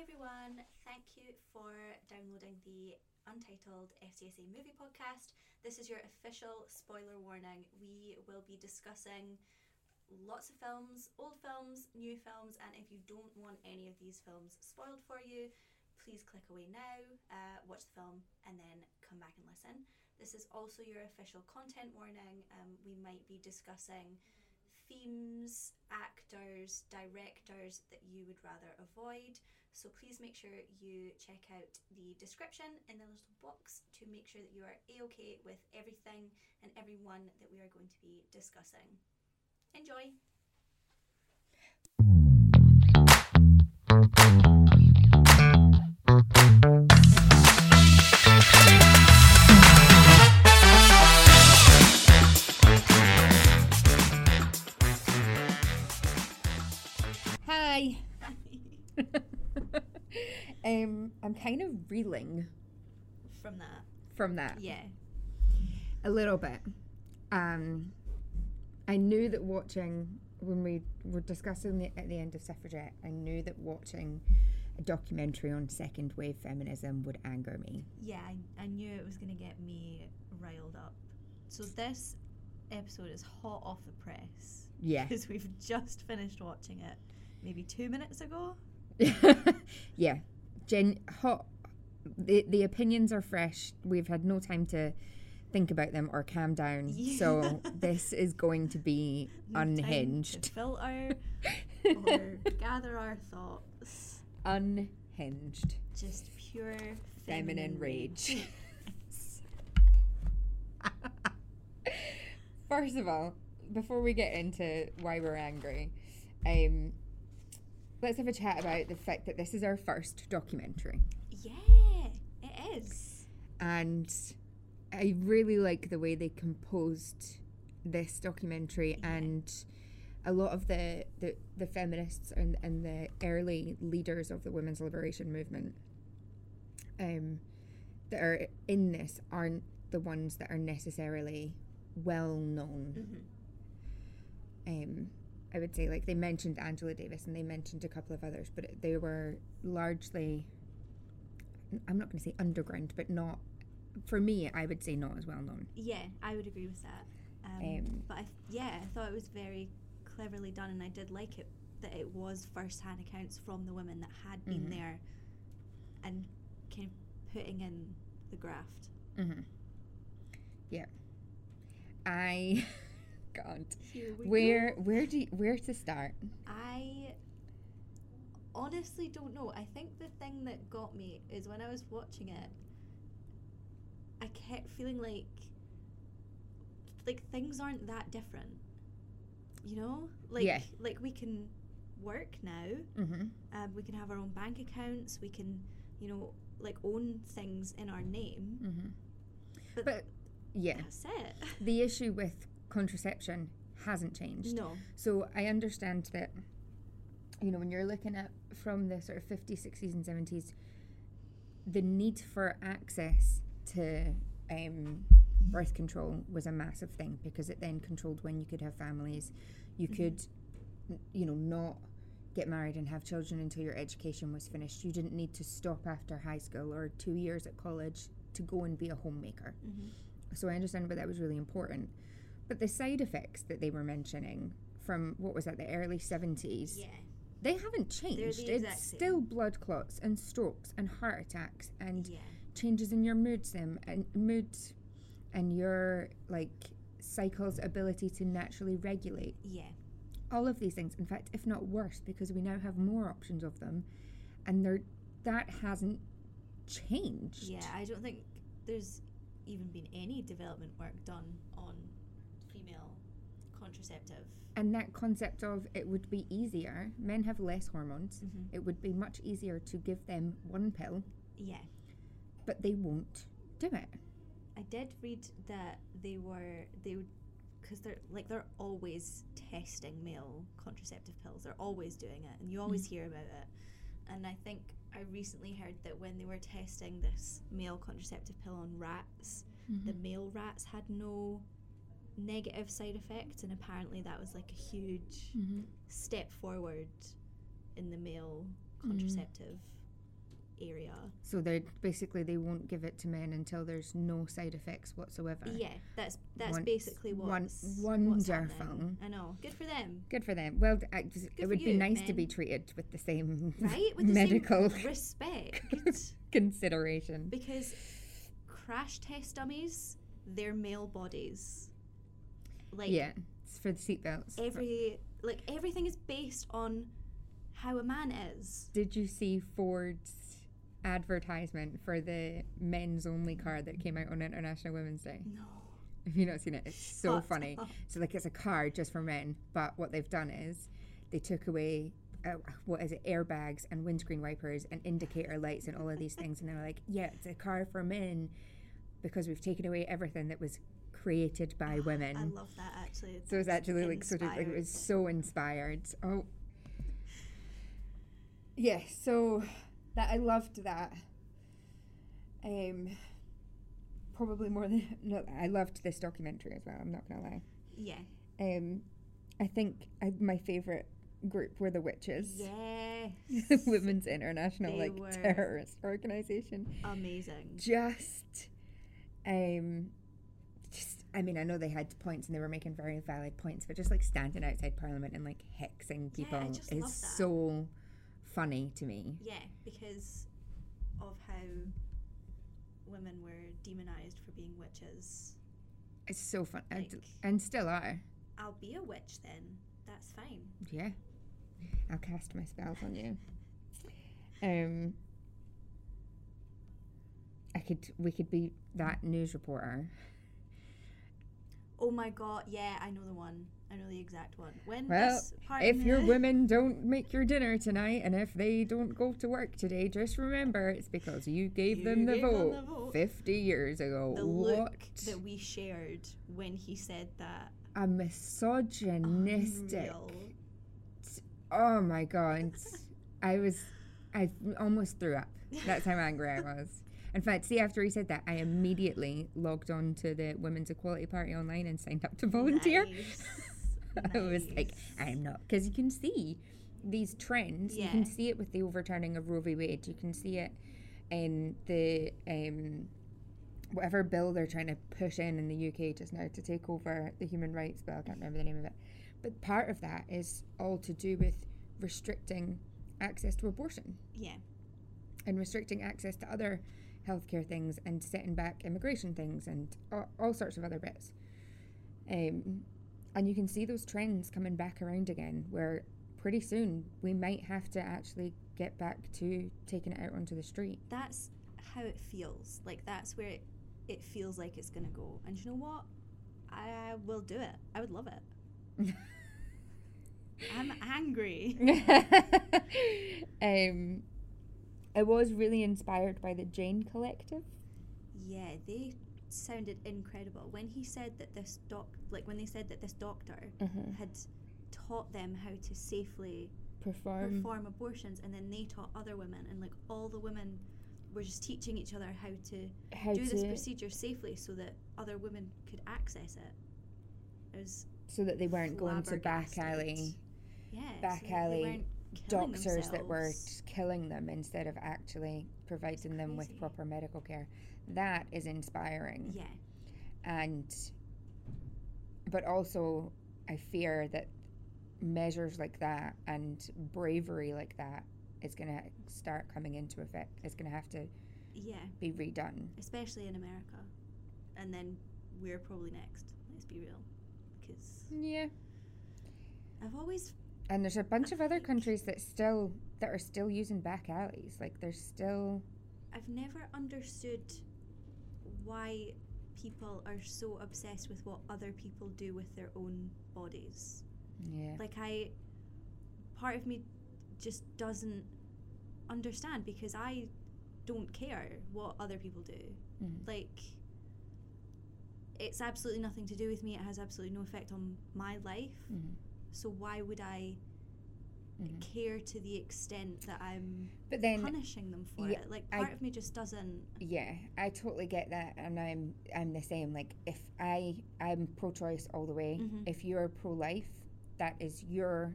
everyone. Thank you for downloading the Untitled FCSA Movie Podcast. This is your official spoiler warning. We will be discussing lots of films, old films, new films, and if you don't want any of these films spoiled for you, please click away now, uh, watch the film, and then come back and listen. This is also your official content warning. Um, we might be discussing themes, actors, directors that you would rather avoid. So please make sure you check out the description in the little box to make sure that you are a okay with everything and everyone that we are going to be discussing. Enjoy! Um, I'm kind of reeling From that, from that yeah, a little bit. Um, I knew that watching when we were discussing the, at the end of Suffragette, I knew that watching a documentary on second wave feminism would anger me. yeah, I, I knew it was going to get me riled up. So this episode is hot off the press Yeah, because we've just finished watching it maybe two minutes ago. yeah. Gen hot. The the opinions are fresh. We've had no time to think about them or calm down. Yeah. So this is going to be No time to unhinged. filter or gather our thoughts. Unhinged. Just pure Feminine rage. First of all, before we get into why we're angry, um, let's have a chat about the fact that this is our first documentary. yeah, it is. and I really like the way they composed this documentary Yeah. and a lot of the, the, the feminists and, and the early leaders of the women's liberation movement um, that are in this aren't the ones that are necessarily well known. Mm-hmm. Um, I would say like they mentioned Angela Davis and they mentioned a couple of others, but they were largely I'm not going to say underground, but not for me. I would say not as well known. Yeah, I would agree with that. Um, Um, but I, yeah, I thought it was very cleverly done, and I did like it that it was first-hand accounts from the women that had been Mhm. there, and kind of putting in the graft. Mm-hmm. Yeah, I can't. Where where do you, where to start? I honestly don't know. I think the thing that got me is when I was watching it, I kept feeling like like things aren't that different. You know? Like Yeah. like we can work now. Mm-hmm. Um, we can have our own bank accounts. We can, you know, like own things in our name. Mm-hmm. But, But yeah, that's it. the issue with contraception hasn't changed. no. So I understand that, you know, when you're looking at from the sort of 50s, 60s, and 70s, the need for access to um, birth control was a massive thing because it then controlled when you could have families. You Mhm. could, you know, not get married and have children until your education was finished. You didn't need to stop after high school or two years at college to go and be a homemaker. hmm So I understand why that was really important. But the side effects that they were mentioning from what was that, the early 70s, Yeah. they haven't changed. the It's still blood clots and strokes and heart attacks and Yeah. changes in your mood sim and mood and your like cycle's ability to naturally regulate. Yeah. All of these things, in fact, if not worse, because we now have more options of them and they're that hasn't changed. Yeah, I don't think there's even been any development work done on contraceptive. And that concept of it would be easier, men have less hormones, Mm-hmm. it would be much easier to give them one pill, Yeah, but they won't do it. I did read that they were they would because they're like they're always testing male contraceptive pills. They're always doing it, and you always hear about it. And I think I recently heard that when they were testing this male contraceptive pill on rats, the male rats had no negative side effects, and apparently that was like a huge Mhm. step forward in the male Mm. contraceptive area. So they basically they won't give it to men until there's no side effects whatsoever. Yeah, that's that's Won- basically what's wonderful. I know. Good for them. Good for them. Well, I, just- it would be you, nice to be treated with the same Right? With the medical same respect. consideration. because crash test dummies, they're male bodies. Like yeah, it's for the seatbelts. every like everything is based on how a man is. Did you see Ford's advertisement for the men's only car that came out on International Women's Day? No. Have you not seen it? It's so Shut funny. up. So like it's a car just for men, but what they've done is they took away uh, what is it airbags and windscreen wipers and indicator lights and all of these things, and they're like, yeah, it's a car for men because we've taken away everything that was created by women. I love that actually. so it's actually like sort of like it was so inspired. Oh, yeah. So that I loved that. Um, probably more than no, I loved this documentary as well. I'm not gonna lie. Yeah. Um, I think I, my favorite group were the witches. Yes. Women's International They like terrorist organization. Amazing. Just, um, I mean I know they had points and they were making very valid points, but just like standing outside Parliament and like hexing people just is so funny to me. Yeah, because of how women were demonized for being witches. It's so fun and, Like- and still are. I'll be a witch then. That's fine. Yeah, I'll cast my spells on you. Um, I could we could be that news reporter. Oh my god, yeah, I know the one. I know the exact one. When Well, this part If your women don't make your dinner tonight, and if they don't go to work today, just remember it's because you gave You them the gave them vote the vote. fifty years ago. the what look that we shared when he said that a misogynistic! unreal. Oh my god! I was, I almost threw up. That's how angry I was. In fact, see, after he said that, I immediately logged on to the Women's Equality Party online and signed up to volunteer. Nice. I was like, I'm not, because you can see these trends. You can see it with the overturning of Roe v. Wade. You can see it in the um, whatever bill they're trying to push in in the UK just now to take over the human rights bill. I can't remember the name of it, but part of that is all to do with restricting access to abortion yeah, and restricting access to other healthcare things and setting back immigration things and all, sorts of other bits. Um, and you can see those trends coming back around again, where pretty soon we might have to actually get back to taking it out onto the street. that's how it feels. Like that's where it, it feels like it's gonna go. And you know what? I will do it. I would love it. I'm angry. um, I was really inspired by the Jane Collective. Yeah, they sounded incredible when he said that this doc, like when they said that this doctor Uh-huh. had taught them how to safely Perform. perform abortions, and then they taught other women, and like all the women were just teaching each other how to how do this procedure safely, so that other women could access it. It was so that they weren't going to back alley yeah, Back so alley doctors that were killing them instead of actually providing them with proper medical care. That is inspiring. yeah, And but also I fear that measures like that and bravery like that is going to start coming into effect. It's going to have to yeah, be redone. especially in America, and then we're probably next. Let's be real, because Yeah. I've always And there's a bunch of other countries that still that are still using back alleys. Like there's still I've never understood why people are so obsessed with what other people do with their own bodies. yeah. Like I part of me just doesn't understand because I don't care what other people do. Mhm. Like it's absolutely nothing to do with me. It has absolutely no effect on my life. Mhm. So why would I Mhm. care to the extent that I'm But then punishing them for yeah, it? Like I- part of me just doesn't Yeah, I totally get that, and I'm I'm the same. Like if I I'm pro-choice all the way. Mhm. If you're pro-life, that is your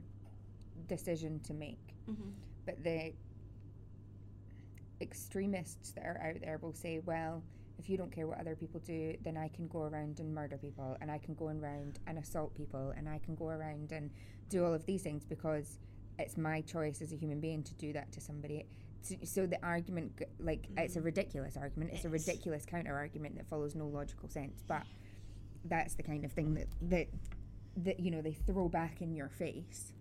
decision to make. Mhm. But the extremists that are out there will say, well, if you don't care what other people do, then I can go around and murder people, and I can go around and assault people, and I can go around and do all of these things because it's my choice as a human being to do that to somebody. So- the argument, like, it's a mm. ridiculous argument. It's a ridiculous counter argument that follows no logical sense. But that's the kind of thing that that that you know they throw back in your face.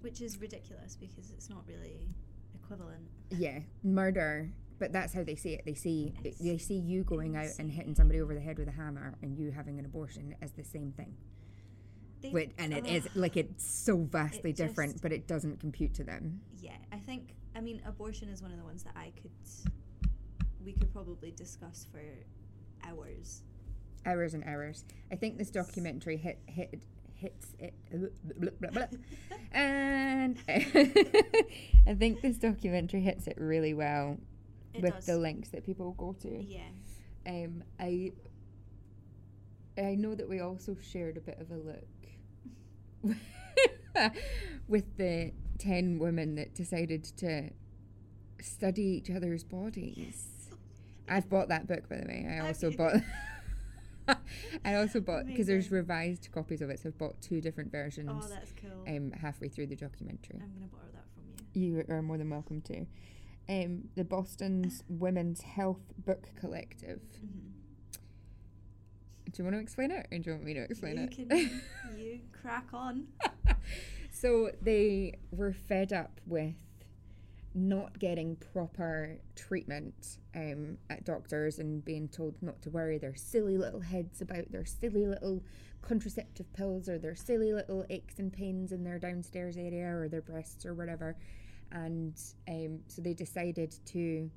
Which is ridiculous because it's not really equivalent. Yeah, murder. But that's how they see it. They see they see you going out and hitting somebody over the head with a hammer and you having an abortion as the same thing. They, and it uh, is Ugh. like it's so vastly It different, just- but it doesn't compute to them. Yeah, I think. I mean, abortion is one of the ones that I could. We could probably discuss for hours. Hours and hours. I think this documentary hit hit hits it. blah, blah, blah. and I think this documentary hits it really well It with does. the links that people go to. yeah. Um, I I know that we also shared a bit of a look with the ten women that decided to study each other's bodies. I've bought that book, by the way. I also bought. I also bought because there's revised copies of it, so I've bought two different versions. Oh, that's cool. um, halfway through the documentary. I'm gonna borrow that from you. You are more than welcome to. Um, the Boston's Women's Health Book Collective. Mm-hmm. Do you want to explain it, or do you want me to explain you it? can you crack on. so they were fed up with not getting proper treatment um, at doctors and being told not to worry their silly little heads about their silly little contraceptive pills or their silly little aches and pains in their downstairs area or their breasts or whatever. And um, so they decided to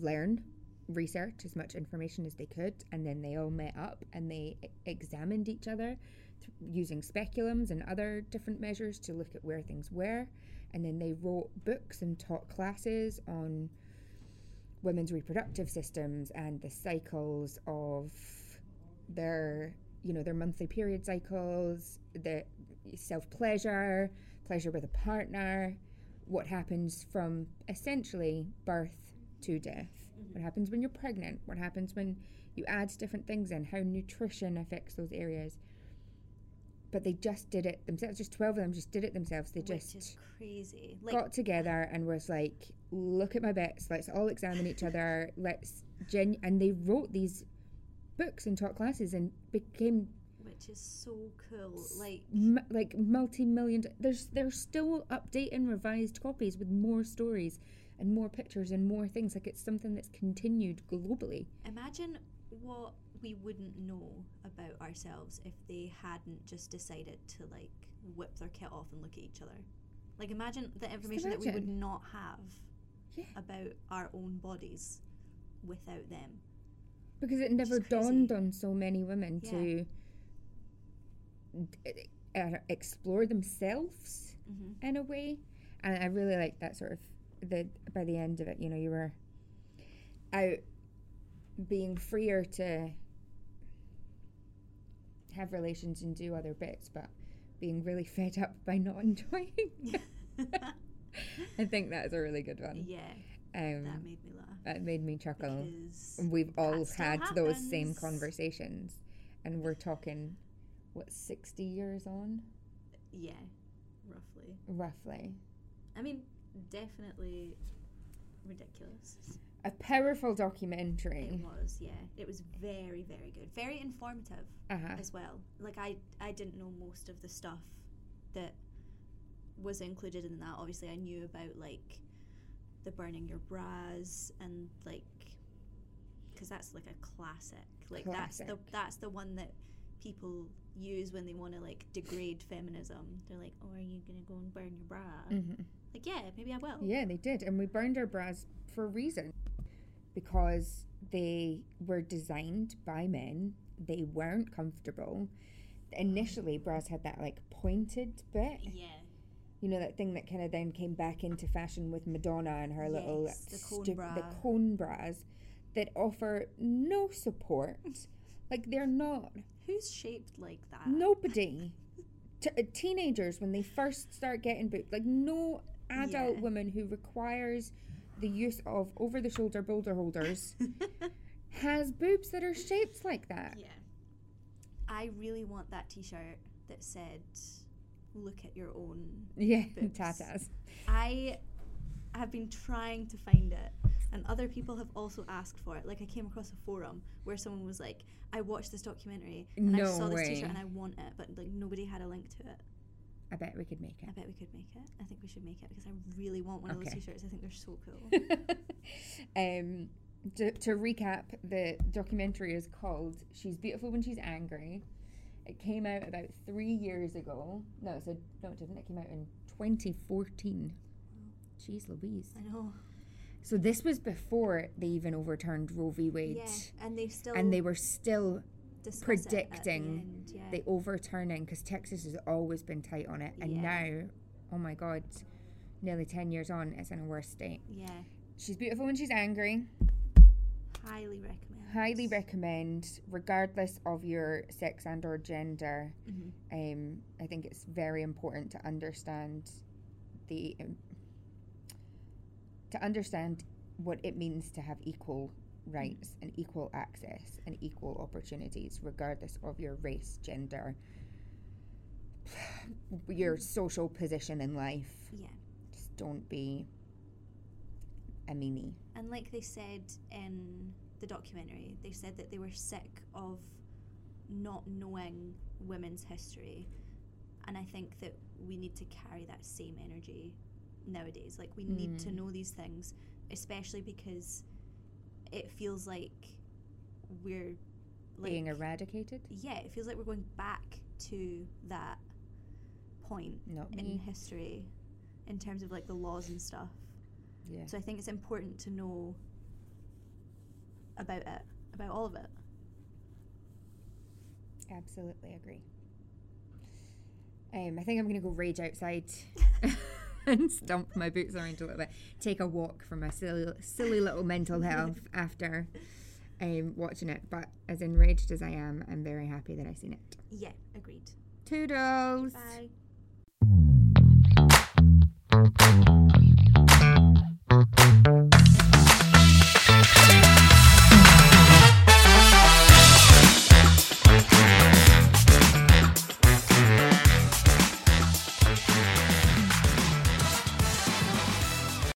learn, research as much information as they could, and then they all met up and they examined each other th- using speculums and other different measures to look at where things were. And then they wrote books and taught classes on women's reproductive systems and the cycles of their, you know, their monthly period cycles, the self pleasure, pleasure with a partner, what happens from essentially birth to death, mm-hmm. what happens when you're pregnant, what happens when you add different things in, how nutrition affects those areas. But they just did it themselves. Just twelve of them just did it themselves. They which just crazy. Like got together and was like, "Look at my bits. Let's all examine each other. Let's gen." And they wrote these books and taught classes and became which is so cool. Like m- like multi-million. There's there's still updating revised copies with more stories and more pictures and more things. Like it's something that's continued globally. imagine what we wouldn't know about ourselves if they hadn't just decided to like whip their kit off and look at each other. Like imagine the information that we would not have Yeah. about our own bodies without them. because it never dawned on so many women Yeah. to uh, explore themselves Mm-hmm. in a way. And i really like that sort of the by the end of it you know you were out being freer to have relations and do other bits but being really fed up by not enjoying i think that's a really good one. Yeah, um that made me laugh. that made me chuckle. Because We've all had those same conversations, and we're talking, what, 60 years on, yeah, roughly. roughly. I mean, definitely ridiculous. A powerful documentary. It was, yeah. It was very, very good. Very informative Uh-huh. as well. Like I, I didn't know most of the stuff that was included in that. Obviously, I knew about like the burning your bras and like because that's like a classic. Like that's the Classic. that's the one that people use when they want to like degrade feminism. They're like, "Oh, are you gonna go and burn your bra?" hmm Like, yeah, maybe I will. Yeah, they did. And we burned our bras for a reason. Because they were designed by men, they weren't comfortable. Initially, bras had that like pointed bit. Yeah. You know, that thing that kind of then came back into fashion with Madonna and her little the cone stu- bra. the cone bras that offer no support. Like they're not Who's shaped like that? nobody. T- uh, teenagers when they first start getting boobs, like no adult Yeah. woman who requires the use of over the shoulder boulder holders has boobs that are shaped like that. Yeah. I really want that t shirt that said, look at your own. Yeah, tatas. I have been trying to find it, and other people have also asked for it. Like, I came across a forum where someone was like, I watched this documentary and I No saw this way. t shirt and I want it, but like nobody had a link to it. I bet we could make it. I bet we could make it. I think we should make it because I really want one of those t shirts. I think they're so cool. um, to, to recap, the documentary is called "She's Beautiful When She's Angry." It came out about three years ago. No, so no, it didn't. It came out in 2014. Jeez, Louise. I know. So this was before they even overturned Roe v. Wade, Yeah, and they still and they were still at the predicting end, yeah. the overturning because Texas has always been tight on it, and Yeah. now, oh my God, nearly 10 years on, it's in a worse state. yeah, She's beautiful when she's angry. highly recommend. Highly recommend, regardless of your sex and or gender. Mhm. Um, I think it's very important to understand the to understand what it means to have equal rights and equal access and equal opportunities, regardless of your race, gender, your social position in life. Yeah, Just don't be a meanie. and like they said in the documentary, they said that they were sick of not knowing women's history, and I think that we need to carry that same energy nowadays. Like we need to Mm. know these things, especially because it feels like we're like Being eradicated? yeah, it feels like we're going back to that point Not in me. history in terms of like the laws and stuff. Yeah. So I think it's important to know about it, about all of it. Absolutely agree. Um, I think I'm going to go rage outside and stomp my boots around a little bit, take a walk for my silly, silly little mental health after um, watching it. But as enraged as I am, I'm very happy that I've seen it. Yeah, agreed. Toodles. Bye. Bye.